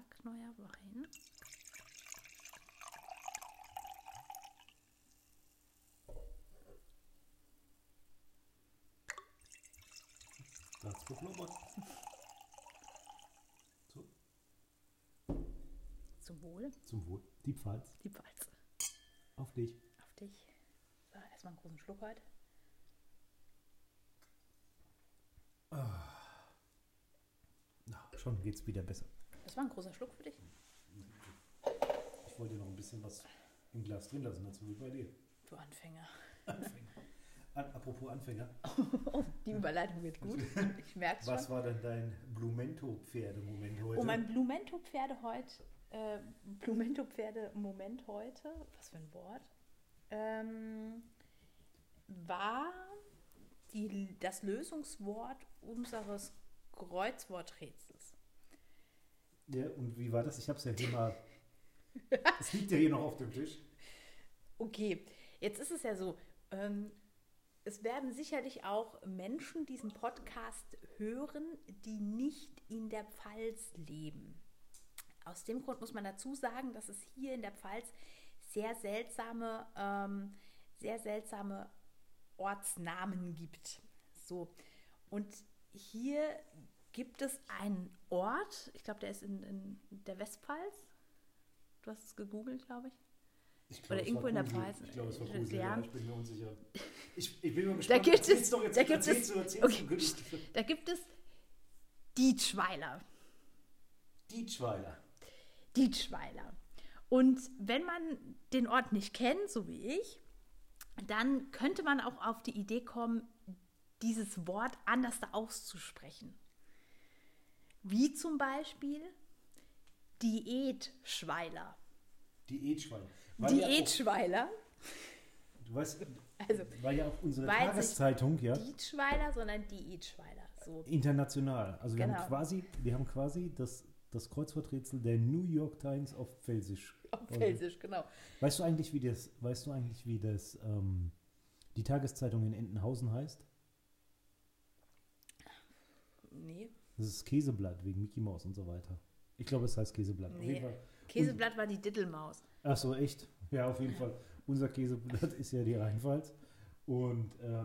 Tag neuer Wein. Salzburg Norbert. So, Zum Wohl. zum Wohl. Die Pfalz. Die Pfalz. Auf dich. Auf dich. So, erstmal einen großen Schluck heute. Na, schon geht's wieder besser. War ein großer Schluck für dich. Ich wollte noch ein bisschen was im Glas drin lassen, dazu wie bei dir. Du Anfänger. Anfänger. An, apropos Anfänger, Oh, die Überleitung wird gut. Ich merke was schon. war denn dein Blumento-Pferde-Moment heute? Oh, mein Blumento-Pferde heute. Äh, Blumento-Pferde-Moment heute. Was für ein Wort. Ähm, war die, das Lösungswort unseres Kreuzworträtsels. Ja, und wie war das? Ich habe es ja hier mal. Es liegt ja hier noch auf dem Tisch. Okay, jetzt ist es ja so, ähm, es werden sicherlich auch Menschen diesen Podcast hören, die nicht in der Pfalz leben. Aus dem Grund muss man dazu sagen, dass es hier in der Pfalz sehr seltsame, ähm, sehr seltsame Ortsnamen gibt. So, und hier gibt es einen Ort, ich glaube, der ist in, in der Westpfalz. Du hast es gegoogelt, glaube ich. Ich Oder es irgendwo in der. Pfalz. Ich glaube, es war Ja. Kusel, ja. Ich bin mir unsicher. Ich, ich bin mir Da gespannt. gibt Erzähl's es, doch jetzt. da gibt es, okay, da gibt es Dietschweiler. Dietschweiler. Dietschweiler. Und wenn man den Ort nicht kennt, so wie ich, dann könnte man auch auf die Idee kommen, dieses Wort anders da auszusprechen. Wie zum Beispiel Diätschweiler. Diätschweiler. Weil Diätschweiler, Du weißt, Also, war ja auch unsere weil Tageszeitung, ja, Dietschweiler, sondern Diätschweiler. So. international. Also wir Genau. haben quasi, wir haben quasi das, das Kreuzworträtsel der New York Times auf Pfälzisch. Auf Felsisch, genau. Weißt du eigentlich, wie das, weißt du eigentlich, wie das ähm, die Tageszeitung in Entenhausen heißt? Nee. Das ist Käseblatt wegen Mickey Mouse und so weiter. Ich glaube, es heißt Käseblatt. Auf Nee. jeden Fall. Käseblatt war die Dittelmaus. Ach so, echt? Ja, auf jeden Fall. Unser Käseblatt ist ja die Rheinpfalz. Und äh,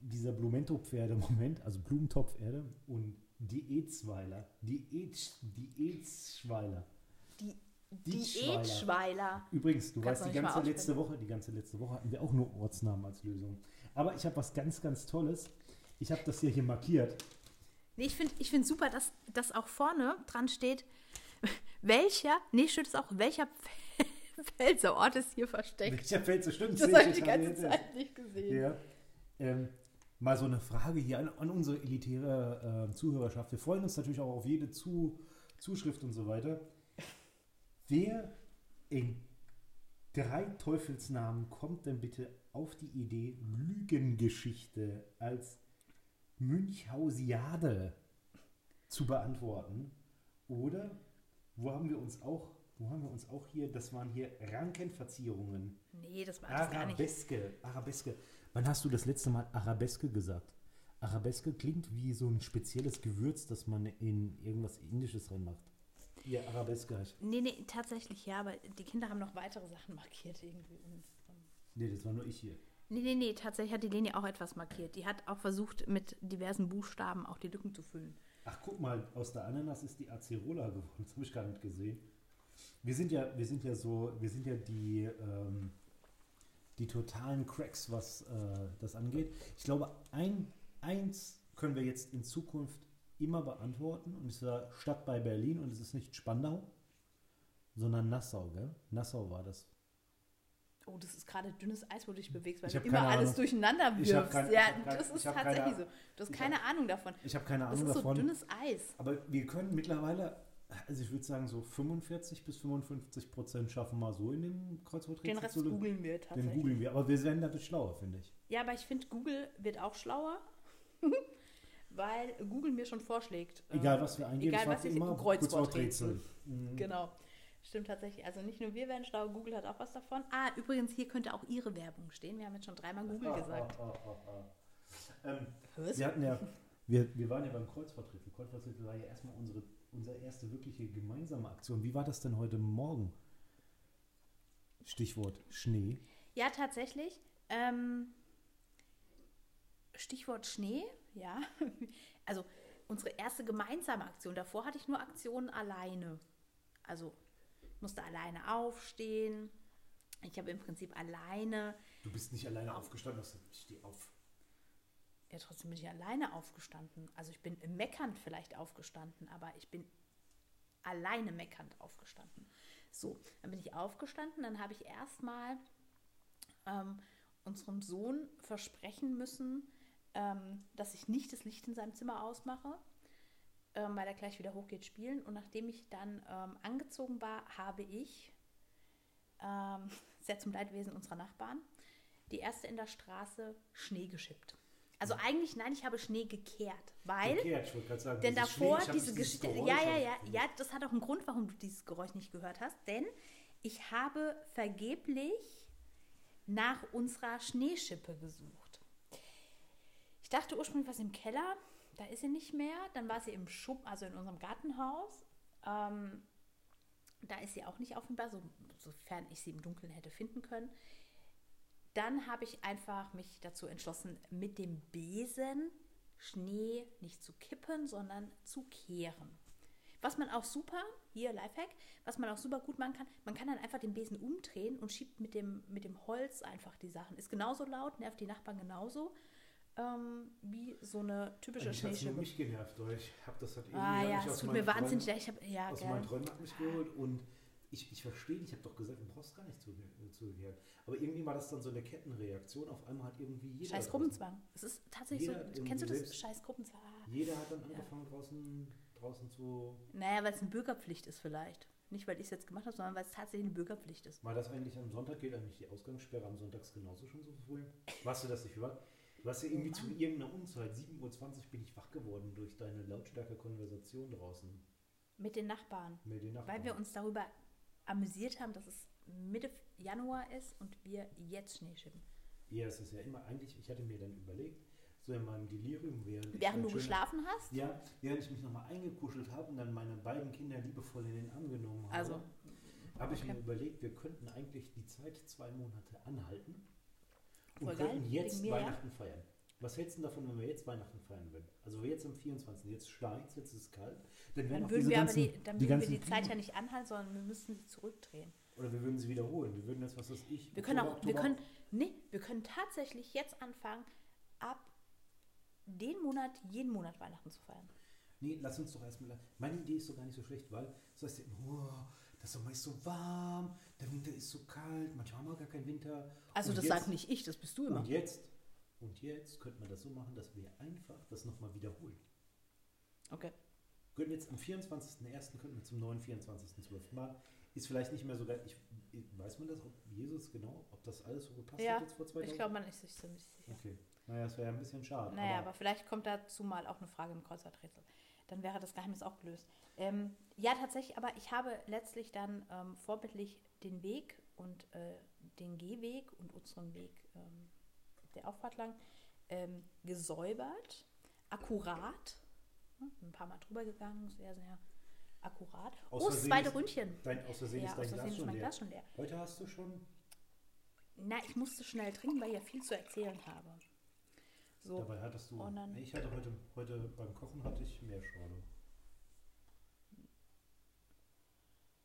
dieser Blumento-Pferde-Moment, also Blumentopferde und Diätzweiler, Diät, Diätschweiler. Die. Diätschweiler. Übrigens, du Kannst weißt, die ganze letzte Woche, die ganze letzte Woche hatten wir auch nur Ortsnamen als Lösung. Aber ich habe was ganz, ganz Tolles. Ich habe das hier, hier markiert. Nee, ich finde ich find super, dass, dass auch vorne dran steht, welcher, nee, steht es auch, welcher Pfälzer Ort ist hier versteckt. Welcher so stimmt? Das habe ich die ganze. Zeit nicht gesehen. Ja. Ähm, mal so eine Frage hier an, an unsere elitäre äh, Zuhörerschaft. Wir freuen uns natürlich auch auf jede Zu, Zuschrift und so weiter. Wer in drei Teufelsnamen kommt denn bitte auf die Idee, Lügengeschichte als Münchhausiade zu beantworten? Oder wo haben wir uns auch, wo haben wir uns auch hier, das waren hier Rankenverzierungen. Nee, das war das gar nicht. Arabeske, Arabeske. Wann hast du das letzte Mal Arabeske gesagt? Arabeske klingt wie so ein spezielles Gewürz, das man in irgendwas Indisches reinmacht. Ja, Arabeske heißt. Nee, nee, tatsächlich ja, aber die Kinder haben noch weitere Sachen markiert irgendwie. Ähm, Nee, das war nur ich hier. Nee, nee, nee, tatsächlich hat die Leni auch etwas markiert. Die hat auch versucht, mit diversen Buchstaben auch die Lücken zu füllen. Ach, guck mal, aus der Ananas ist die Acerola geworden. Das habe ich gar nicht gesehen. Wir sind ja, wir sind ja so, wir sind ja die, ähm, die totalen Cracks, was äh, das angeht. Ich glaube, ein, eins können wir jetzt in Zukunft immer beantworten und es war Stadt bei Berlin und es ist nicht Spandau, sondern Nassau, gell? Nassau war das. Oh, das ist gerade dünnes Eis, wo du dich bewegst, weil du hab immer alles Ahnung. durcheinander hab wirfst. kein- ja, hab kein- das ist hab tatsächlich keine- so. Du hast keine Ahnung davon. Ich habe keine Das Ahnung ist so davon. dünnes Eis. Aber wir können mittlerweile, also ich würde sagen, so 45 bis 55 Prozent schaffen mal so in dem Kreuzworträtsel Den Rest googeln wir Den tatsächlich. googeln wir, aber wir werden dadurch schlauer, finde ich. Ja, aber ich finde, Google wird auch schlauer, weil Google mir schon vorschlägt. Egal, was wir eingeben, egal, was ich- immer Kreuzworträtsel. Mhm. Genau. Stimmt tatsächlich. Also nicht nur wir werden schlau, Google hat auch was davon. Ah, übrigens, hier könnte auch Ihre Werbung stehen. Wir haben jetzt schon dreimal Google gesagt. Ah, ah, ah, ah. Ähm, wir, hatten ja, Wir, wir waren ja beim Kreuzfahrtrittel. Kreuzfahrtrittel war ja erstmal unsere, unsere erste wirkliche gemeinsame Aktion. Wie war das denn heute Morgen? Stichwort Schnee. Ja, tatsächlich. Ähm, Stichwort Schnee, ja. Also unsere erste gemeinsame Aktion. Davor hatte ich nur Aktionen alleine. Also musste alleine aufstehen. Ich habe im Prinzip alleine. Du bist nicht alleine aufgestanden, hast ich stehe auf. Ja, trotzdem bin ich alleine aufgestanden. Also ich bin meckernd vielleicht aufgestanden, aber ich bin alleine meckernd aufgestanden. So, dann bin ich aufgestanden, dann habe ich erstmal ähm, unserem Sohn versprechen müssen, ähm, dass ich nicht das Licht in seinem Zimmer ausmache, ähm, weil er gleich wieder hochgeht spielen. Und nachdem ich dann ähm, angezogen war, habe ich, ähm, sehr zum Leidwesen unserer Nachbarn, die erste in der Straße Schnee geschippt. Also eigentlich, nein, ich habe Schnee gekehrt, weil, Gekehrt, ich wollte gerade sagen, denn davor Schnee, diese Geschichte, Geräusch ja, ja, ja, ja, das hat auch einen Grund, warum du dieses Geräusch nicht gehört hast, denn ich habe vergeblich nach unserer Schneeschippe gesucht. Ich dachte ursprünglich, was im Keller, da ist sie nicht mehr. Dann war sie im Schub, also in unserem Gartenhaus. Ähm, da ist sie auch nicht auffindbar, so, sofern ich sie im Dunkeln hätte finden können. Dann habe ich einfach mich dazu entschlossen, mit dem Besen Schnee nicht zu kippen, sondern zu kehren. Was man auch super, hier Lifehack, was man auch super gut machen kann, man kann dann einfach den Besen umdrehen und schiebt mit dem, mit dem Holz einfach die Sachen. Ist genauso laut, nervt die Nachbarn genauso, ähm, wie so eine typische Eigentlich hat es nur Schneeschippe. mich genervt, weil ich habe das halt irgendwie Ah hab ja, ich es aus tut meinen mir wahnsinnig Träumen- leid. Ich habe ja, aus gell. meinen Träumen hat mich geholt und ich, ich verstehe, ich habe doch gesagt, du brauchst gar nicht zu, zukehren. Aber irgendwie war das dann so eine Kettenreaktion. Auf einmal hat irgendwie jeder. Scheiß Gruppenzwang. Es ist tatsächlich so. Kennst du das? selbst- Scheiß Gruppenzwang. Ah. Jeder hat dann angefangen, draußen, draußen zu. Naja, weil es eine Bürgerpflicht ist vielleicht. Nicht, weil ich es jetzt gemacht habe, sondern weil es tatsächlich eine Bürgerpflicht ist. War das eigentlich am Sonntag? Gilt eigentlich die Ausgangssperre am Sonntags genauso schon so früh? Weißt du das nicht? War? Warst ja irgendwie Oh zu irgendeiner Unzeit, 7.20 Uhr bin ich wach geworden durch deine lautstarke Konversation draußen Mit den Nachbarn. mit den Nachbarn. Weil wir uns darüber amüsiert haben, dass es Mitte Januar ist und wir jetzt Schnee schippen. Ja, es ist ja immer, eigentlich, ich hatte mir dann überlegt, so in meinem Delirium, während, ich Während du geschlafen hast? Ja, während ich mich nochmal eingekuschelt habe und dann meine beiden Kinder liebevoll in den Arm genommen habe, Also, habe ich okay. mir überlegt, wir könnten eigentlich die Zeit zwei Monate anhalten und geil, könnten jetzt. Weihnachten feiern. Was hältst du davon, wenn wir jetzt Weihnachten feiern würden? Also jetzt am 24. Jetzt schneit jetzt ist es kalt. Dann, Dann würden wir aber ganzen, die, dann die würden wir die Zeit ja nicht anhalten, sondern wir müssten sie zurückdrehen. Oder wir würden sie wiederholen. Wir würden jetzt, was weiß ich, Wir können Oktober, auch, wir können, nee, wir können tatsächlich jetzt anfangen, ab den Monat, jeden Monat Weihnachten zu feiern. Nee, lass uns doch erstmal. Meine Idee ist doch gar nicht so schlecht, weil das heißt oh, der Sommer ist so warm, der Winter ist so kalt, manchmal haben wir gar keinen Winter. Also Und das sagt nicht ich, das bist du immer. Und jetzt, und jetzt könnte man das so machen, dass wir einfach das nochmal wiederholen. Okay. Könnten jetzt am 24.01. könnten wir zum neuen 24.12. mal. Ist vielleicht nicht mehr so geil. Ich, ich- weiß man das, ob Jesus genau, ob das alles so gepasst Ja, hat jetzt vor zwei Ich Tagen? glaube, man ist sich ziemlich sicher. Okay. Naja, das wäre ja ein bisschen schade. Naja, aber, aber vielleicht kommt dazu mal auch eine Frage im Kreuzworträtsel. Dann wäre das Geheimnis auch gelöst. Ähm, ja, tatsächlich, aber ich habe letztlich dann ähm, vorbildlich den Weg und äh, den Gehweg und unseren Weg ähm, der Auffahrt lang ähm, gesäubert, akkurat, hm, ein paar Mal drüber gegangen, sehr, sehr akkurat. Aus oh, das zweite Ründchen. dein, aus Versehen Ja, ist dein Glas ist schon. Glas schon leer. Heute hast du schon, Na, ich musste schnell trinken, weil ich ja viel zu erzählen habe. So, dabei hattest du, dann- nee, ich hatte heute, heute beim Kochen hatte ich mehr Schorle.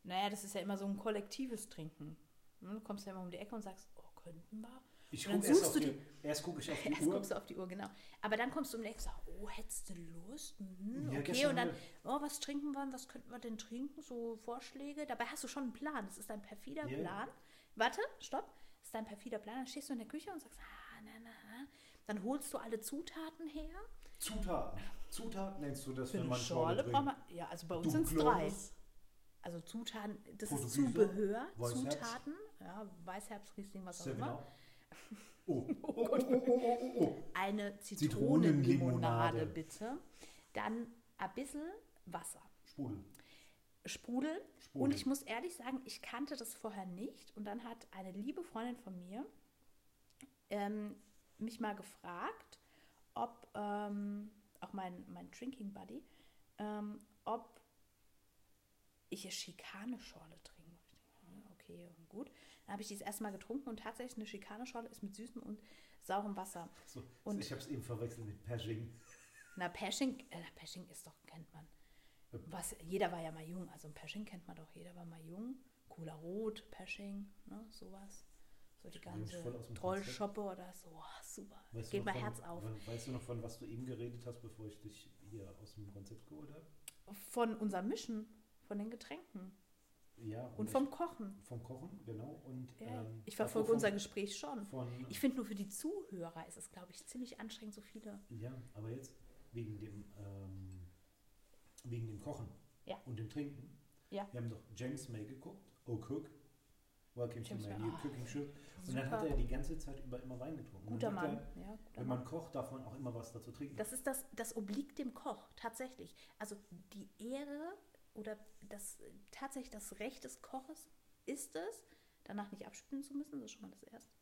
Naja, das ist ja immer so ein kollektives Trinken. Hm, Du kommst ja immer um die Ecke und sagst, oh, könnten wir? Ich Und dann guck erst, auf du die, erst gucke ich auf die Erst Uhr. kommst du auf die Uhr, genau. Aber dann kommst du um die Ecke und sagst, oh, hättest du Lust? Mhm, Ja, okay, und dann, oh, was trinken wir? Was könnten wir denn trinken? So Vorschläge. Dabei hast du schon einen Plan. Das ist ein perfider Ja. Plan. Warte, stopp. Das ist ein perfider Plan. Dann stehst du in der Küche und sagst, ah, na, na, na. Dann holst du alle Zutaten her. Zutaten. Zutaten nennst du das, Für wenn eine man Schorle trinkt. wir, ja, also bei uns sind es drei. Also Zutaten, das ist Portugiese, Zubehör, Weißherbst. Zutaten, ja, Weißherbst, Riesling, was auch immer. Up. Oh, oh, oh, oh, oh, oh, oh. Eine Zitronenlimonade. Zitronenlimonade bitte. Dann ein bisschen Wasser. Sprudel. Sprudel. Sprudel. Und ich muss ehrlich sagen, ich kannte das vorher nicht. Und dann hat eine liebe Freundin von mir ähm, mich mal gefragt, ob, ähm, auch mein, mein Drinking Buddy, ähm, ob ich eine Schikaneschorle trinke. Hm, Okay, gut. Dann habe ich die das erste Mal getrunken und tatsächlich eine Schikaneschorle ist mit süßem und saurem Wasser. So, Und- ich habe es eben verwechselt mit Pershing. Na, Pershing, äh, Pershing ist doch, kennt man. Was, jeder war ja mal jung, also ein Pershing kennt man doch, jeder war mal jung. Cola Rot, Pershing, ne, sowas. So die ganze Trollschoppe oder so, oh, super. Weißt Geht mein von, Herz auf. we- Weißt du noch, von was du eben geredet hast, bevor ich dich hier aus dem Konzept geholt habe? Von unserem Mischen, von den Getränken Ja. und ich- vom Kochen. vom Kochen, genau. Und, Ja, ähm, ich verfolge unser Gespräch schon. Von, Ich finde nur für die Zuhörer ist es, glaube ich, ziemlich anstrengend, so viele. ja, aber jetzt wegen dem, ähm, wegen dem Kochen Ja. und dem Trinken. Ja. Wir haben doch James May geguckt, Oh Cook, Welcome to my new cooking show. Und dann hat er die ganze Zeit über immer Wein getrunken. Guter Mann. Er, Ja, guter wenn Mann. man kocht, darf man auch immer was dazu trinken. Das ist das, das obliegt dem Koch, tatsächlich. Also die Ehre oder das tatsächlich das Recht des Koches ist es, danach nicht abspülen zu müssen, das ist schon mal das Erste.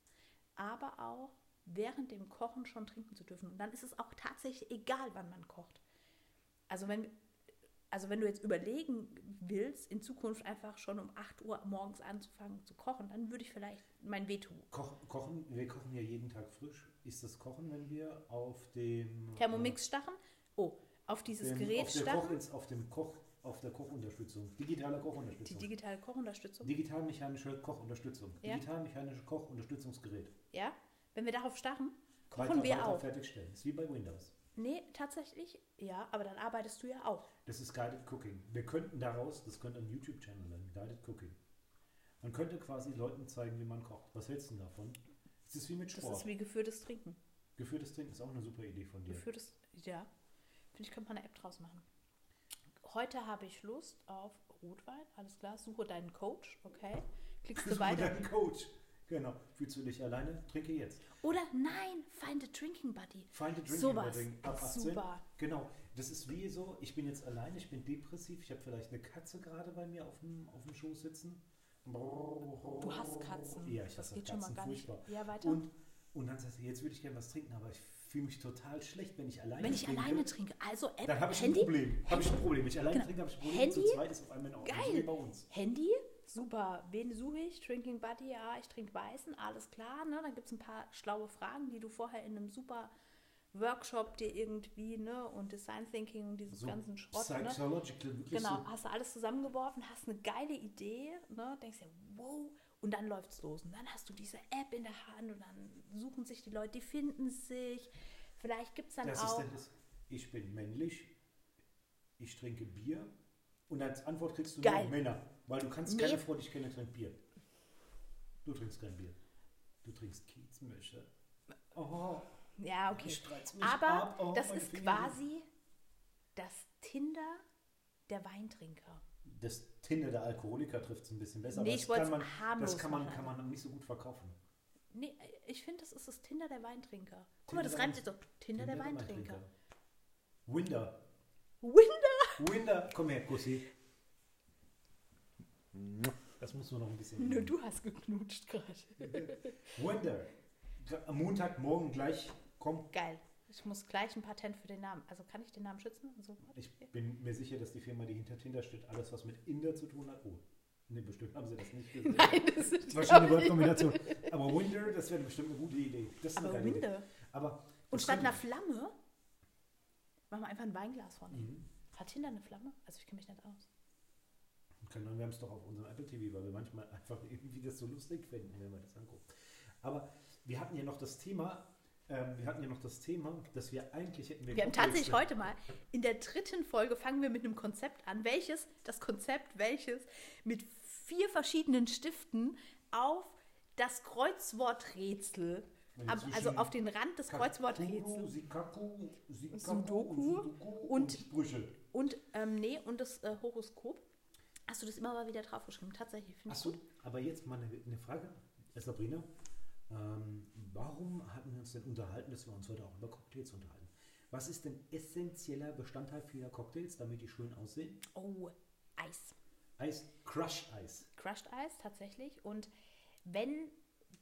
Aber auch während dem Kochen schon trinken zu dürfen. Und dann ist es auch tatsächlich egal, wann man kocht. Also wenn, also wenn du jetzt überlegen willst, in Zukunft einfach schon um 8 Uhr morgens anzufangen zu kochen, dann würde ich vielleicht mein Veto. Koch, kochen, wir kochen ja jeden Tag frisch. Ist das Kochen, wenn wir auf dem Thermomix stachen. Oh, auf dieses dem, Gerät auf der stachen. Koch, auf dem Koch, auf der Kochunterstützung, digitale Die Kochunterstützung, digitale Kochunterstützung. digital-mechanische Kochunterstützung, Ja. digital-mechanische Kochunterstützungsgerät. Ja, wenn wir darauf starren, Weiter, kochen wir weiter auch. fertigstellen. Ist wie bei Windows. Nee, tatsächlich, ja, aber dann arbeitest du ja auch. Das ist Guided Cooking. Wir könnten daraus, das könnte ein YouTube-Channel sein, Guided Cooking. Man könnte quasi Leuten zeigen, wie man kocht. Was hältst du davon? Es ist wie mit Das Sport. ist wie geführtes Trinken. Geführtes Trinken ist auch eine super Idee von dir. Geführtes, ja. Finde ich, könnte man eine App draus machen. Heute habe ich Lust auf Rotwein, alles klar. Suche deinen Coach, okay. Klickst du Suche weiter. deinen Coach. Genau. Fühlst du dich alleine? Trinke jetzt. Oder nein, find a drinking buddy. Find a Drinking Sowas. Buddy ab 18. Super. Genau. Das ist wie so, ich bin jetzt allein, ich bin depressiv, ich habe vielleicht eine Katze gerade bei mir auf dem, auf dem Schoß sitzen. Du hast Katzen. Ja, ich das hasse geht schon mal Katzen, furchtbar. Ja, weiter. Und, und dann sagst du, jetzt würde ich gerne was trinken, aber ich fühle mich total schlecht, wenn ich alleine wenn ich trinke. alleine trinke, also App, Dann habe ich Handy, ein Problem. Habe ich ein Problem. Wenn ich alleine Genau. trinke, habe ich ein Problem. Handy? Zu zweit ist auf einmal in Ordnung. Geil. So bei uns. Handy, super. Wen suche ich? Drinking Buddy, ja, ich trinke Weißen, alles klar. Ne? Dann gibt es ein paar schlaue Fragen, die du vorher in einem super Workshop dir irgendwie, ne, und Design Thinking und dieses So ganzen Schrott, ne? psychological, wirklich Genau, so. hast du alles zusammengeworfen, hast eine geile Idee, ne, denkst dir, wow, und dann läuft's los. Und dann hast du diese App in der Hand und dann suchen sich die Leute, die finden sich. Vielleicht gibt es dann Das auch. ist das, ich bin männlich, ich trinke Bier und als Antwort kriegst du Geil. nur Männer, weil du kannst Nee. keine Frau, die ich kenne, trinkt Bier. Du trinkst kein Bier. Du trinkst Kiezmische. Oh, ja, okay. Aber ab. Oh, das ist Finger. quasi das Tinder der Weintrinker. Das Tinder der Alkoholiker trifft es ein bisschen besser. Nee, aber ich kann man, Das kann man, machen. kann man nicht so gut verkaufen. Nee, ich finde, das ist das Tinder der Weintrinker. Guck Tinder mal, das der reimt sich doch. Tinder, der Weintrinker. Winder. Winder! Winder. Komm her, Kussi. Das muss nur noch ein bisschen. Nur du hast geknutscht gerade. Winder. Am Montagmorgen gleich. Komm. Geil. Ich muss gleich ein Patent für den Namen. Also kann ich den Namen schützen? Und so? Ich bin mir sicher, dass die Firma, die hinter Tinder steht, alles, was mit Inder zu tun hat. Oh, nee, bestimmt haben sie das nicht gesehen. Nein, das ist Wahrscheinlich eine Wortkombination. Aber Winder, das wäre bestimmt eine gute Idee. Das ist eine Aber. Winde. Aber Und statt einer Flamme machen wir einfach ein Weinglas vorne. Mhm. Hat Tinder eine Flamme? Also ich kenne mich nicht aus. Keine Ahnung, wir haben es doch auf unserem Apple TV, weil wir manchmal einfach irgendwie das so lustig finden, wenn wir das angucken. Aber wir hatten ja noch das Thema, ähm, wir hatten ja noch das Thema, dass wir eigentlich hätten Wir haben Cocktails tatsächlich heute mal, in der dritten Folge fangen wir mit einem Konzept an, welches, das Konzept, welches mit vier verschiedenen Stiften auf das Kreuzworträtsel, also auf den Rand des Kreuzworträtsels. Sikaku, Sikaku, Sudoku Sudoku und- und und, ähm, nee, und das äh, Horoskop, hast du das immer mal wieder draufgeschrieben. Tatsächlich, finde ich Achso, gut. aber jetzt mal eine, eine Frage, Sabrina. Ähm, warum hatten wir uns denn unterhalten, dass wir uns heute auch über Cocktails unterhalten? Was ist denn essentieller Bestandteil vieler Cocktails, damit die schön aussehen? Oh, Eis. Eis, Crush Eis. Crushed Eis tatsächlich. Und wenn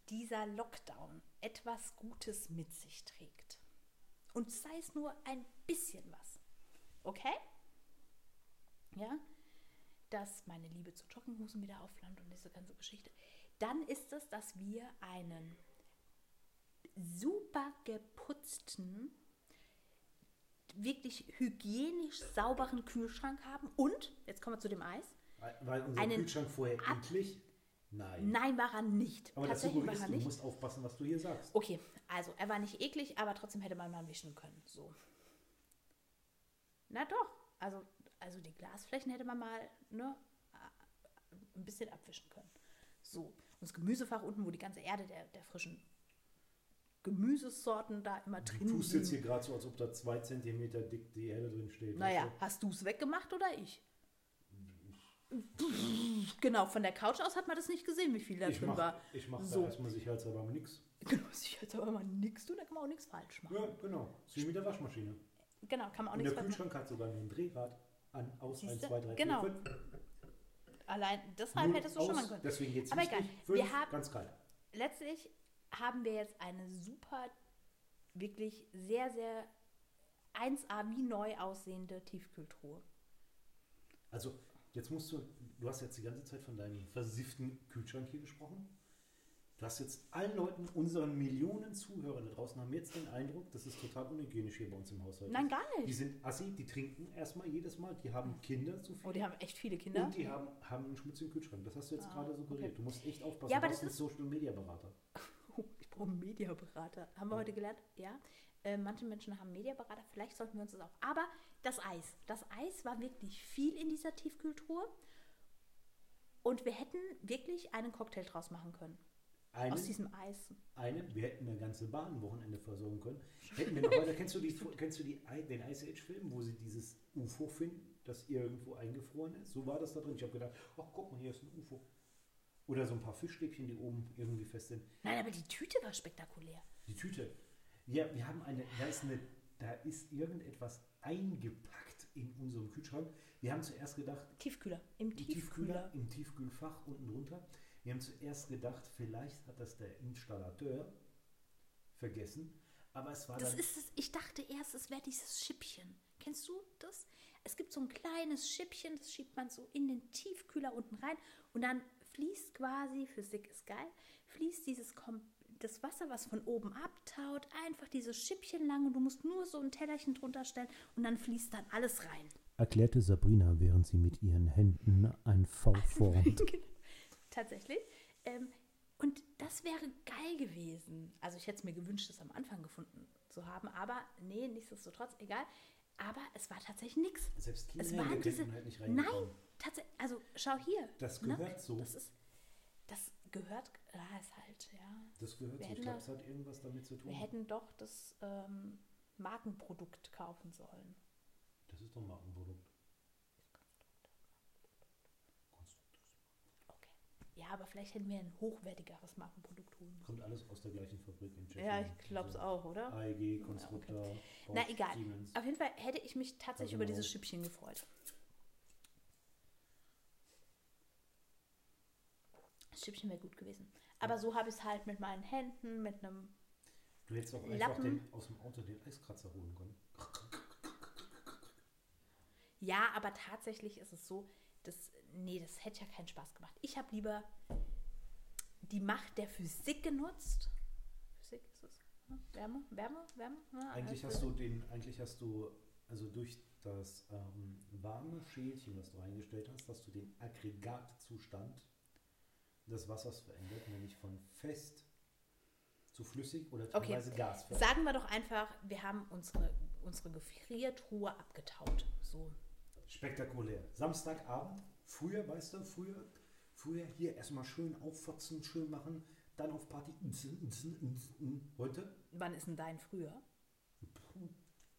dieser Lockdown etwas Gutes mit sich trägt, und sei es nur ein bisschen was. Okay? Ja? Dass meine Liebe zu Jogginghosen wieder aufflammt und diese ganze Geschichte. Dann ist es, dass wir einen super geputzten, wirklich hygienisch sauberen Kühlschrank haben. Und, jetzt kommen wir zu dem Eis. Weil, unser Einen Kühlschrank vorher eklig? Nein. Nein, war er nicht. Aber das Tatsächlich war suggerierst er du, du nicht. musst aufpassen, was du hier sagst. Okay, also er war nicht eklig, aber trotzdem hätte man mal wischen können. So. Na doch, also, also die Glasflächen hätte man mal ne, äh, ein bisschen abwischen können. So, und das Gemüsefach unten, wo die ganze Erde der, der frischen Gemüsesorten da immer Du drin tust jetzt hier gerade so, als ob da zwei Zentimeter dick die Erde drin steht. Naja, weißt hast du es weggemacht oder ich? Genau, von der Couch aus hat man das nicht gesehen, wie viel da du? Ich drin mach, war. ich mach So. da erstmal sicherheitshalber mal nichts. Genau, ich jetzt aber mal nichts tun, da kann man auch nichts falsch machen. Ja, genau. Ist wie mit der Waschmaschine. Genau, kann man auch nichts der falsch machen. Kühlschrank hat sogar nur ein Drehrad an, aus, 1, Siehste? 2, 3, Genau. 4, 5. Allein deshalb hättest du schon mal können. Deswegen geht's Aber egal, Fünf, wir haben- ganz kalt. Letztlich haben wir jetzt eine super, wirklich sehr, sehr 1A wie neu aussehende Tiefkühltruhe. Also, jetzt musst du, du hast jetzt die ganze Zeit von deinem versifften Kühlschrank hier gesprochen. Du hast jetzt allen Leuten, unseren Millionen Zuhörern da draußen, haben jetzt den Eindruck, das ist total unhygienisch hier bei uns im Haushalt. Nein, gar Die nicht. sind assi, die trinken erstmal jedes Mal, die haben Kinder zu viel. Oh, die haben echt viele Kinder. Und die haben, haben einen schmutzigen Kühlschrank. Das hast du jetzt Ah, gerade suggeriert. okay. Du musst echt aufpassen. Ja, aber du das einen Social Media Berater. Oh, ich brauche einen Mediaberater. Haben wir heute gelernt? Ja. Äh, manche Menschen haben Mediaberater, vielleicht sollten wir uns das auch. Aber das Eis. Das Eis war wirklich viel in dieser Tiefkühltruhe. Und wir hätten wirklich einen Cocktail draus machen können. Einen, Aus diesem Eis. einen, wir hätten eine ganze Bahn ein Wochenende versorgen können. Hätten wir noch weiter, kennst du, die, kennst du die, den Ice Age-Film, wo sie dieses UFO finden, das irgendwo eingefroren ist? So war das da drin. Ich habe gedacht, ach guck mal, hier ist ein UFO. Oder so ein paar Fischstäbchen, die oben irgendwie fest sind. Nein, aber die Tüte war spektakulär. Die Tüte. Ja, wir haben eine, da ist eine, da ist irgendetwas eingepackt in unserem Kühlschrank. Wir haben zuerst gedacht, Tiefkühler. Im Im Tiefkühler, Tiefkühler. im Tiefkühlfach unten drunter. Wir haben zuerst gedacht, vielleicht hat das der Installateur vergessen, aber es war Das ist es. Ich dachte erst, es wäre dieses Schippchen. Kennst du das? Es gibt so ein kleines Schippchen, das schiebt man so in den Tiefkühler unten rein und dann fließt quasi, Physik ist geil, fließt dieses Kom das Wasser, was von oben abtaut, einfach dieses Schippchen lang und du musst nur so ein Tellerchen drunter stellen und dann fließt dann alles rein. erklärte Sabrina, während sie mit ihren Händen ein V formt. Tatsächlich. Ähm, und das wäre geil gewesen. Also ich hätte es mir gewünscht, das am Anfang gefunden zu haben, aber nee, nichtsdestotrotz, egal. Aber es war tatsächlich nichts. Selbst Es Kinder waren diese. halt nicht Nein, tatsächlich. Also schau hier. Das ne? gehört so. Das ist. Das gehört. Ja, ist halt, ja. Das gehört Wir so. Ich glaube, da- es hat irgendwas damit zu tun. Wir hätten doch das ähm, Markenprodukt kaufen sollen. Das ist doch mal ein Produkt. Okay. Ja, aber vielleicht hätten wir ein hochwertigeres Markenprodukt holen müssen. Kommt alles aus der gleichen Fabrik in Tschechien. Ja, ich glaube es Also auch, oder? AEG, Konstruktor, Na, Bosch, egal. Siemens. Auf jeden Fall hätte ich mich tatsächlich Also über dieses auch. Schippchen gefreut. Das Schippchen wäre gut gewesen. Aber so habe ich es halt mit meinen Händen, mit einem. Du hättest auch einfach Lappen. den, aus dem Auto den Eiskratzer holen können. Ja, aber tatsächlich ist es so, dass. Nee, das hätte ja keinen Spaß gemacht. Ich habe lieber die Macht der Physik genutzt. Physik ist es? ne? Wärme, Wärme, Wärme? Ja, Eigentlich also- hast du den, eigentlich hast du, also durch das ähm, warme Schälchen, was du reingestellt hast, hast du den Aggregatzustand des Wassers verändert, nämlich von fest zu flüssig oder Okay. teilweise gasförmig. Sagen wir doch einfach, wir haben unsere, unsere Gefriertruhe abgetaut. So. Spektakulär. Samstagabend, früher, weißt du, früher, früher hier erstmal schön auffotzen, schön machen, dann auf Party. Heute? Wann ist denn dein früher?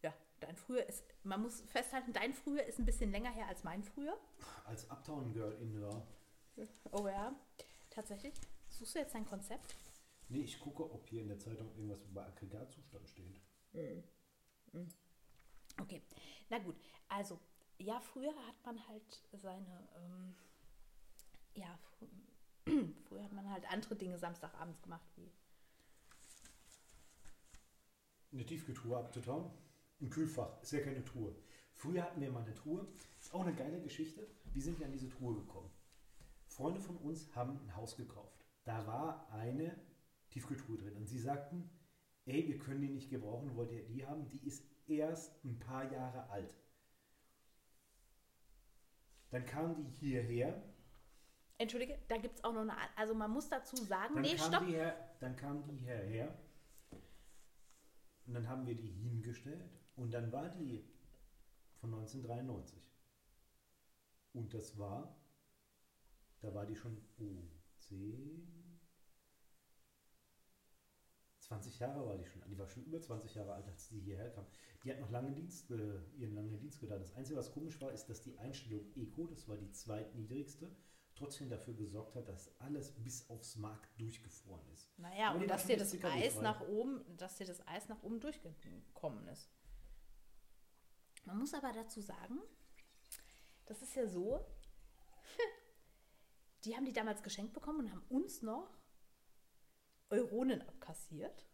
Ja, dein früher ist, man muss festhalten, dein früher ist ein bisschen länger her als mein früher. Als Uptown Girl in der. Oh ja, tatsächlich. Suchst du jetzt dein Konzept? Nee, ich gucke, ob hier in der Zeitung irgendwas über Aggregatzustand steht. Okay, na gut. Also, ja, früher hat man halt seine, ähm, ja, fr- früher hat man halt andere Dinge Samstagabends gemacht, wie Eine Tiefkühltruhe abzutauen. Ein Kühlfach, ist ja keine Truhe. Früher hatten wir mal eine Truhe. Ist auch eine geile Geschichte. Wie sind wir an diese Truhe gekommen? Freunde von uns haben ein Haus gekauft. Da war eine Tiefkühltruhe drin. Und sie sagten, ey, wir können die nicht gebrauchen, wollt ihr die haben? Die ist erst ein paar Jahre alt. Dann kamen die hierher. Entschuldige, da gibt es auch noch eine. Also man muss dazu sagen, Dann, nee, stopp. her, dann kamen die hierher. Und dann haben wir die hingestellt. Und dann war die von 1993. Und das war, da war die schon, oh, 10, 20 Jahre war die schon. Die war schon über 20 Jahre alt, als die hierher kam. Die hat noch lange Dienst, äh, ihren langen Dienst getan. Das Einzige, was komisch war, ist, dass die Einstellung Eco, das war die zweitniedrigste, trotzdem dafür gesorgt hat, dass alles bis aufs Mark durchgefroren ist. Naja, Aber und dass dir das CKW Eis nach oben, dass dir das Eis nach oben durchgekommen ist. Man muss aber dazu sagen, das ist ja so, die haben die damals geschenkt bekommen und haben uns noch Euronen abkassiert.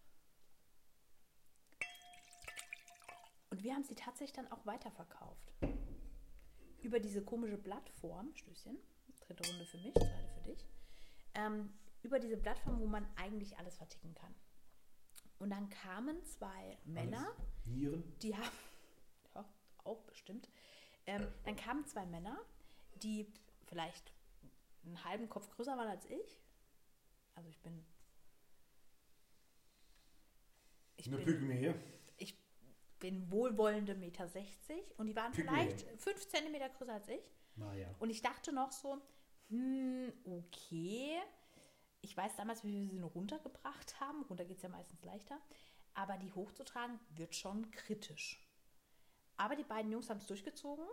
Und wir haben sie tatsächlich dann auch weiterverkauft. Über diese komische Plattform, Stößchen, dritte Runde für mich, zweite für dich, ähm, über diese Plattform, wo man eigentlich alles verticken kann. Und dann kamen zwei Männer, Alles. Nieren. die haben, ja, auch bestimmt, ähm, dann kamen zwei Männer, die vielleicht einen halben Kopf größer waren als ich. Also ich bin. Ich Eine bin, Pygmäe. ich bin wohlwollende Meter 60 und die waren Pygmäe. vielleicht fünf Zentimeter größer als ich. Naja. Und ich dachte noch so, hm, okay. Ich weiß damals, wie wir sie nur runtergebracht haben. Runter geht es ja meistens leichter. Aber die hochzutragen wird schon kritisch. Aber die beiden Jungs haben es durchgezogen.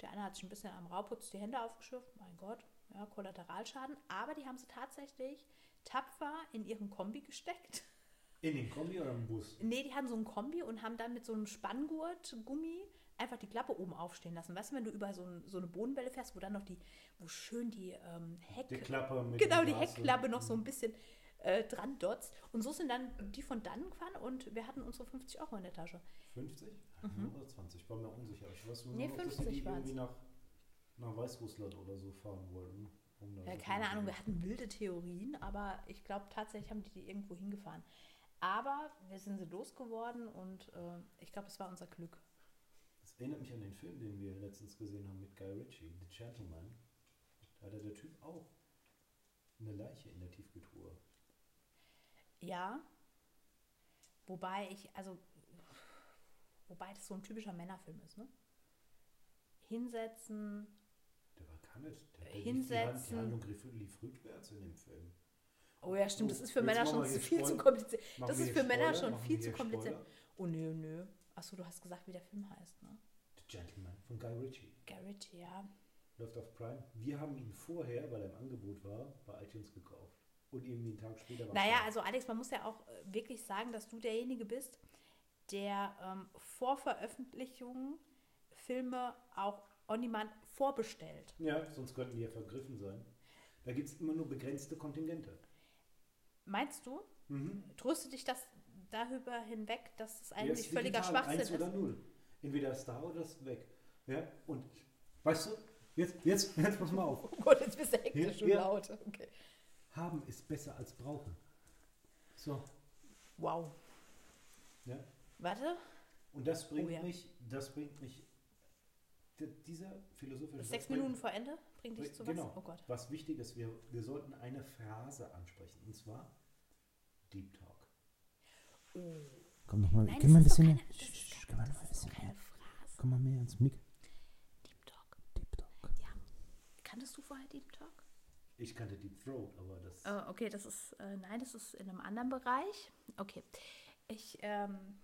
Der eine hat sich ein bisschen am Rauputz die Hände aufgeschürft. Mein Gott, ja, Kollateralschaden. Aber die haben sie tatsächlich tapfer in ihren Kombi gesteckt. In den Kombi oder im Bus? Nee, die hatten so ein Kombi und haben dann mit so einem Spanngurt, Gummi, einfach die Klappe oben aufstehen lassen. Weißt du, wenn du über so, ein, so eine Bodenwelle fährst, wo dann noch die, wo schön die ähm, Heck, Die Klappe mit genau, die Heckklappe noch so ein bisschen äh, dran dotzt. Und so sind dann die von dann gefahren und wir hatten unsere 50 Euro in der Tasche. 50? Oder 20? War mir unsicher. Ich weiß nur Mhm. Nee, noch, dass 50 die waren's. irgendwie nach, nach Weißrussland oder so fahren wollten. um Ja, keine Ahnung, wir hatten wilde Theorien, aber ich glaube tatsächlich haben die die irgendwo hingefahren. Aber wir sind sie losgeworden und äh, ich glaube, es war unser Glück. Das erinnert mich an den Film, den wir letztens gesehen haben mit Guy Ritchie, The Gentleman. Da hatte der Typ auch eine Leiche in der Tiefkühltruhe. Ja. Wobei ich, also, wobei das so ein typischer Männerfilm ist, ne? Hinsetzen, Der war gar nicht. Der, Hinsetzen. Lief, die, Hand- die Handlung lief rückwärts in dem Film. Oh ja, stimmt, das Oh, ist für jetzt Männer schon viel zu kompliziert. Machen Das ist für Männer Spoiler? schon Machen viel zu kompliziert. Spoiler? Oh nö, nö. Achso, du hast gesagt, wie der Film heißt, ne? The Gentleman von Guy Ritchie. Garrett, ja. Läuft auf Prime. Wir haben ihn vorher, weil er im Angebot war, bei iTunes gekauft. Und irgendwie einen Tag später war Naja, also Alex, man muss ja auch äh, wirklich sagen, dass du derjenige bist, der ähm, vor Veröffentlichung Filme auch on demand vorbestellt. Ja, sonst könnten die ja vergriffen sein. Da gibt es immer nur begrenzte Kontingente. Meinst du? Mhm. Tröstet dich das darüber hinweg, dass es Ja, eigentlich ist völliger digital, Schwachsinn ist? oder null. Entweder ist da oder ist weg. Ja, und weißt du, jetzt, jetzt, jetzt pass mal auf. Oh Gott, jetzt bist du hektisch Ja, und ja. laut. Okay. Haben ist besser als brauchen. So, Wow. ja. Warte, Und das bringt Oh ja. mich, das bringt mich, dieser philosophische sechs Satz Minuten vor Ende bringt dich zu was? Genau. Oh Gott. Was wichtig ist, wir, wir sollten eine Phrase ansprechen, und zwar Deep Talk. Oh. Komm noch mal, Nein, geh mal ein bisschen keine- geh mal ein bisschen mehr. Komm mal mehr ans Mic. Deep Talk. Deep Talk. Ja. Kanntest du vorher Deep Talk? Ich kannte Deep Throat, aber das. Äh, okay, das ist, äh, nein, das ist in einem anderen Bereich. Okay. Ich, ähm,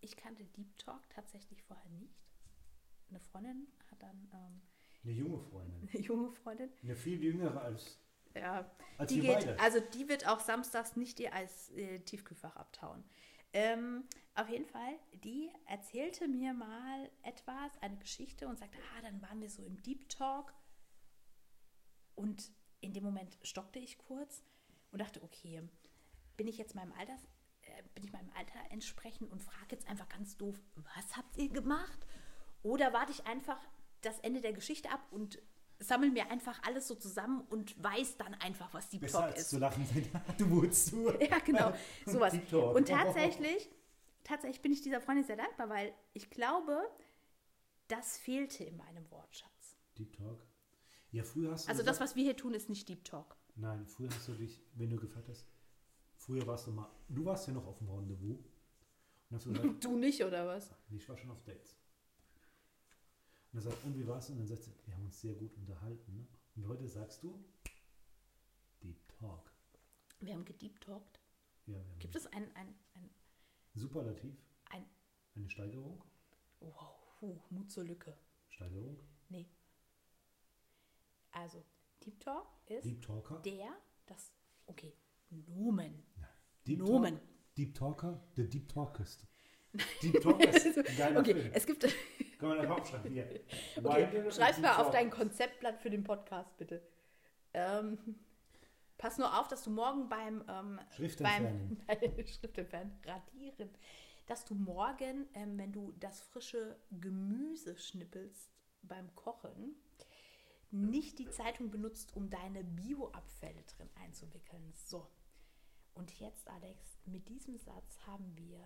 ich kannte Deep Talk tatsächlich vorher nicht. Eine Freundin hat dann, ähm, Eine junge Freundin. eine junge Freundin, Eine viel jüngere als, ja, als die geht, beide. also die wird auch samstags nicht ihr Eis äh, Tiefkühlfach abtauen. Ähm, auf jeden Fall, die erzählte mir mal etwas, eine Geschichte und sagte, ah, dann waren wir so im Deep Talk. Und in dem Moment stockte ich kurz und dachte, okay, bin ich jetzt meinem Alters, äh, bin ich meinem Alter entsprechend und frage jetzt einfach ganz doof, was habt ihr gemacht? Oder warte ich einfach das Ende der Geschichte ab und sammle mir einfach alles so zusammen und weiß dann einfach, was Deep Besser Talk als ist. zu lachen, du wurdest zu. Ja, genau, sowas. Und tatsächlich, tatsächlich bin ich dieser Freundin sehr dankbar, weil ich glaube, das fehlte in meinem Wortschatz. Deep Talk. Ja, früher hast du Also das, gesagt- was wir hier tun, ist nicht Deep Talk. Nein, früher hast du dich, wenn du gefragt hast, früher warst du mal, du warst ja noch auf dem Rendezvous und hast gesagt, Du nicht, oder was? ich war schon auf Dates. Und er sagt, und wie war's? Und dann sagt sie, wir haben uns sehr gut unterhalten. Ne? Und heute sagst du, Deep Talk. Wir haben gedeeptalkt. Ja, wir haben Gibt es ein, ein, ein, Superlativ, ein eine Steigerung, wow, huh, Mut zur Lücke. Steigerung, Nee. Also, Deep Talk ist Deep Talker, der, das, okay, Nomen. Deep Nomen. Talk, Deep Talker, der Deep Talkist. Deep Talkist, ein geiler Okay, Film. es gibt, Kann man einfach aufschreiben, hier. okay, schreib's mal auf Talk. dein Konzeptblatt für den Podcast, bitte. Ähm, pass nur auf, dass du morgen beim, ähm, Schrift beim entfernen. bei Schrift entfernen, radieren, dass du morgen, ähm, wenn du das frische Gemüse schnippelst beim Kochen, nicht die Zeitung benutzt, um deine Bioabfälle drin einzuwickeln. So. Und jetzt, Alex, mit diesem Satz haben wir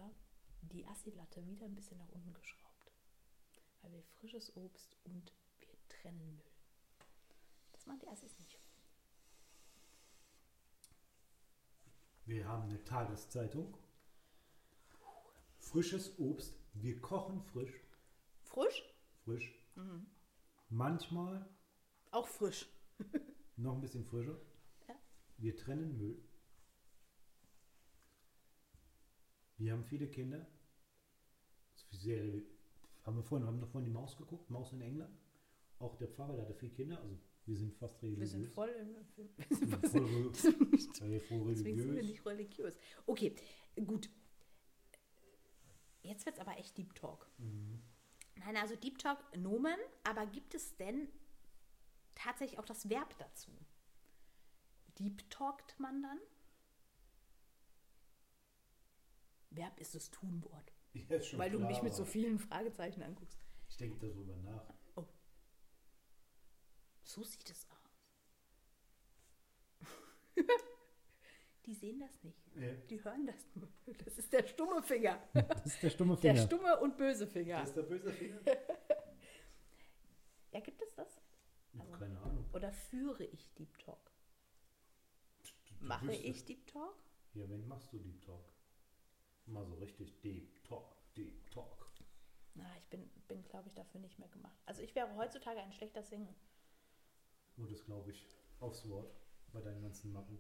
die Assi-Latte wieder ein bisschen nach unten geschraubt. Weil wir frisches Obst und wir trennen Müll. Das machen die Assis nicht. Wir haben eine Tageszeitung. Frisches Obst. Wir kochen frisch. Frisch? Frisch. Mhm. Manchmal Auch frisch. noch ein bisschen frischer. Ja. Wir trennen Müll. Wir haben viele Kinder. Sehr, haben wir vorhin, haben wir vorhin die Maus geguckt, Maus in England. Auch der Pfarrer, der hatte vier Kinder, also wir sind fast Wir religiös. sind voll im. Wir Wir sind voll, voll, voll deswegen sind wir religiös. nicht religiös. Okay, gut. Jetzt wird es aber echt Deep Talk. Mhm. Nein, also Deep Talk, Nomen, aber gibt es denn tatsächlich auch das Verb dazu? Deep Talkt man dann? Verb ist das Tunwort. Ja, ist schon weil du klar, mich mit so vielen Fragezeichen anguckst. Ich denke darüber nach. So sieht es aus. Die sehen das nicht. Ja. Die hören das nur. Das ist der stumme Finger. Das ist der stumme Der Finger. stumme und böse Finger. Das ist der böse Finger? Ja, gibt es das? Also- Keine Ahnung. Oder führe ich Deep Talk? Du Mache wüsstest- ich Deep Talk? Ja, wen machst du Deep Talk? Mal so richtig Deep Talk, Deep Talk. Na, ich bin, bin glaube ich, dafür nicht mehr gemacht. Also ich wäre heutzutage ein schlechter Single. Nur das glaube ich aufs Wort bei deinen ganzen Macken.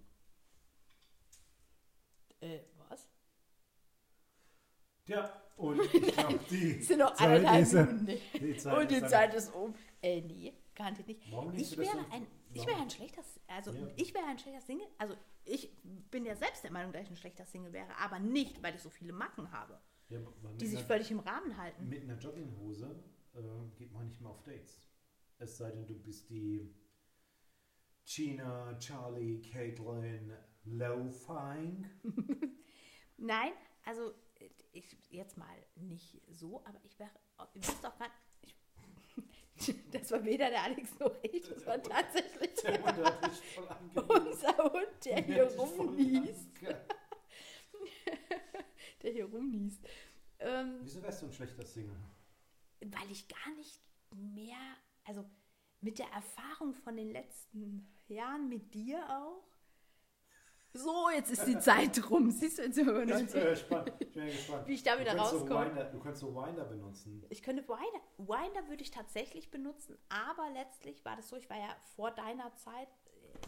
Äh, was? Tja, und ich glaube, die Es sind noch Zeit ist- Minuten die Zeit Und die ist Zeit ist um. Äh, nee, garantiert nicht. Warum Ich wäre so- ein, ich wäre ein schlechter, also Ja. ich wäre ein schlechter Single. Also ich bin ja selbst der Meinung, dass ich ein schlechter Single wäre, aber nicht, weil ich so viele Macken habe, Ja, die sich einer- völlig im Rahmen halten. Mit einer Jogginghose äh, geht man nicht mehr auf Dates. Es sei denn, du bist die Gina, Charlie, Caitlin, Lowfang. Nein, also äh, ich jetzt mal nicht so, aber ich wäre, ihr wisst doch gerade, das war weder der Alex noch ich, das war tatsächlich Der Hund dich voll angenommen. unser Hund, der hier rumniest, der hier rumniest. Ähm, Wieso wärst du ein schlechter Single? weil ich gar nicht mehr, also mit der Erfahrung von den letzten Jahren mit dir auch. So, jetzt ist die Zeit rum. Siehst du, jetzt sind wir bei Ich bin 90. gespannt. Ich bin gespannt. Wie ich da wieder so rauskomme. Winder, du kannst so Winder benutzen. Ich könnte Winder. Winder würde ich tatsächlich benutzen, aber letztlich war das so, ich war ja vor deiner Zeit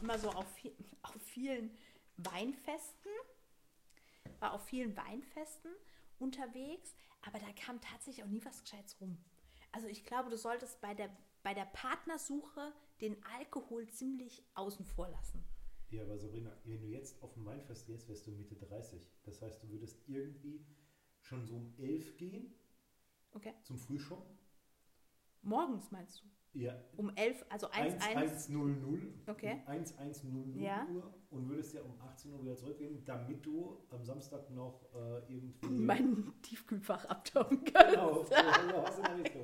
immer so auf, viel, auf vielen Weinfesten, war auf vielen Weinfesten unterwegs, aber da kam tatsächlich auch nie was Gescheites rum. Also ich glaube, du solltest bei der, bei der Partnersuche den Alkohol ziemlich außen vor lassen. Ja, aber Sabrina, wenn du jetzt auf ein Weinfest gehst, wärst du Mitte 30. Das heißt, du würdest irgendwie schon so um 11 gehen Okay. zum Frühschoppen. Morgens meinst du? Ja, Um 11, also 1, 1. 1100 Okay. um 1100 Ja. Uhr und würdest ja um 18 Uhr wieder zurückgehen, damit du am Samstag noch äh, irgendwie. mein Tiefkühlfach abtauchen kannst. Genau, ja, was in der Richtung.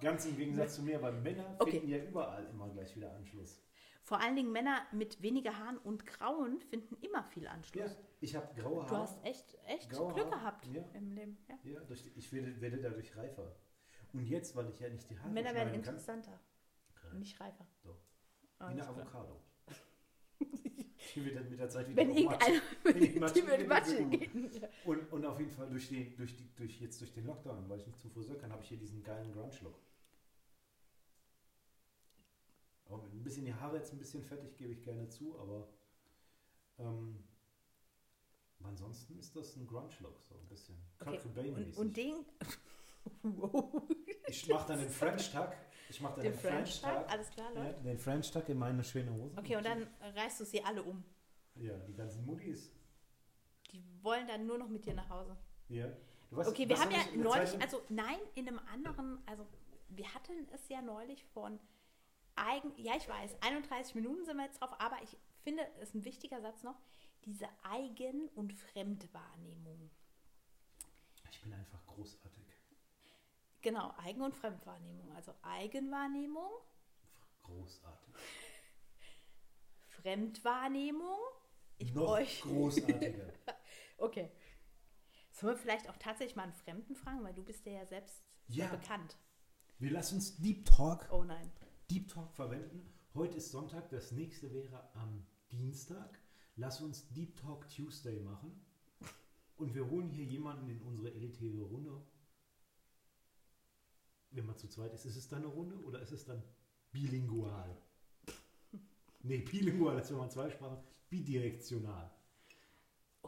Ganz im Gegensatz zu mir, weil Männer Okay. finden ja überall immer gleich wieder Anschluss. Vor allen Dingen Männer mit weniger Haaren und Grauen finden immer viel Ja, Anschluss. ich habe graue Du Haare. hast echt, echt Graue Glück Haare, gehabt ja. im Leben. Ja. Ja, durch die, ich werde, werde dadurch reifer. Und jetzt, weil ich ja nicht die Haare Männer werden schneiden kann, interessanter, nicht reifer. Doch. Ah, wie eine. Avocado. die wird dann mit der Zeit wieder Wenn irgendeiner die die Matsch- mit die Matsche Matsch- geht. Ja. Und, und auf jeden Fall durch, den, durch, die, durch jetzt durch den Lockdown, weil ich nicht zum Friseur kann, habe ich hier diesen geilen Grunge-Look. Auch ein bisschen die Haare jetzt ein bisschen fettig, gebe ich gerne zu, aber ähm, ansonsten ist das ein Grunge-Look, so ein bisschen. Okay. Kurt Cobain Und, und den. wow. Ich mache dann den French Tuck. Ich mache dann Den den, French French Tuck, alles klar, Ja, Leute. den French Tuck in meine schöne Hose. Okay, und dann reißt du sie alle um. Ja, die ganzen Muttis. Die wollen dann nur noch mit dir nach Hause. Ja. Weißt, Okay, wir haben ja neulich, also nein, in einem anderen, also wir hatten es ja neulich von eigen, ja ich weiß, 31 Minuten sind wir jetzt drauf, aber ich finde, es ist ein wichtiger Satz noch, diese Eigen- und Fremdwahrnehmung. Ich bin einfach großartig. Genau, Eigen- und Fremdwahrnehmung. Also Eigenwahrnehmung, Großartig. Fremdwahrnehmung. Ich Noch bräuchte. großartiger. Okay. Sollen wir vielleicht auch tatsächlich mal einen Fremden fragen, weil du bist ja, ja selbst Ja. bekannt. Wir lassen uns Deep Talk, Oh nein. Deep Talk verwenden. Heute ist Sonntag, das nächste wäre am Dienstag. Lass uns Deep Talk Tuesday machen. Und wir holen hier jemanden in unsere elitäre Runde. Wenn man zu zweit ist, ist es dann eine Runde oder ist es dann bilingual? Nee, bilingual ist, wenn man zwei Sprachen, bidirektional.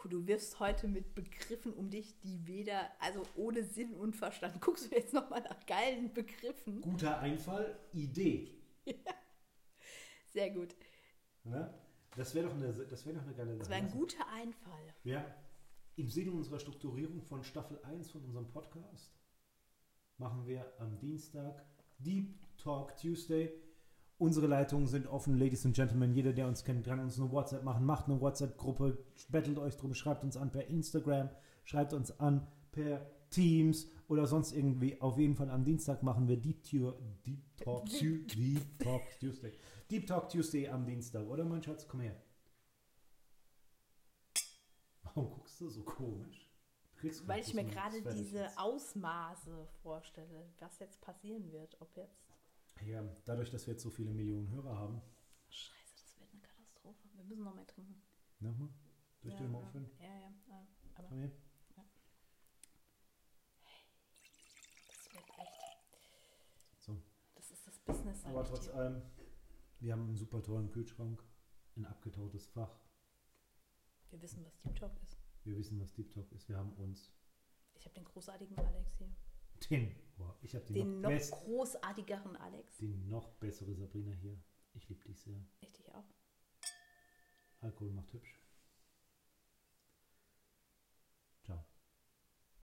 Oh, du wirfst heute mit Begriffen um dich, die weder, also ohne Sinn und Verstand. Guckst du jetzt nochmal nach geilen Begriffen? Guter Einfall, Idee. Sehr gut. Ne? Das wäre doch, eine- das wär doch eine geile Das Sache. war ein Lass- guter Einfall. Ja, im Sinne unserer Strukturierung von Staffel 1 von unserem Podcast machen wir am Dienstag Deep Talk Tuesday. Unsere Leitungen sind offen, Ladies and Gentlemen. Jeder, der uns kennt, kann uns eine WhatsApp machen. Macht eine WhatsApp-Gruppe, bettelt euch drum, schreibt uns an per Instagram, schreibt uns an per Teams oder sonst irgendwie. Auf jeden Fall am Dienstag machen wir Deep, Tu- Deep, Talk, Deep Talk Tuesday. Deep Talk Tuesday am Dienstag, oder mein Schatz? Komm her. Warum guckst du so komisch? Kriegst Weil ich mir gerade diese. Ausmaße vorstelle, was jetzt passieren wird. Ob jetzt. Ja, dadurch, dass wir jetzt so viele Millionen Hörer haben. Scheiße, das wird eine Katastrophe. Wir müssen noch mehr trinken. Nochmal? Durch ja, den ja, Muffin? ja, ja, ja. Aber Komm her. das wird echt. So. Das ist das Business. Aber trotz allem, wir haben einen super tollen Kühlschrank, ein abgetautes Fach. Wir wissen, was Deep Talk ist. Wir wissen, was Deep Talk ist. Wir haben uns Ich habe den großartigen Alex hier. den, boah, ich habe die Den noch, noch großartigeren Alex. die noch bessere Sabrina hier. Ich liebe dich sehr. Ich dich auch. Alkohol macht hübsch.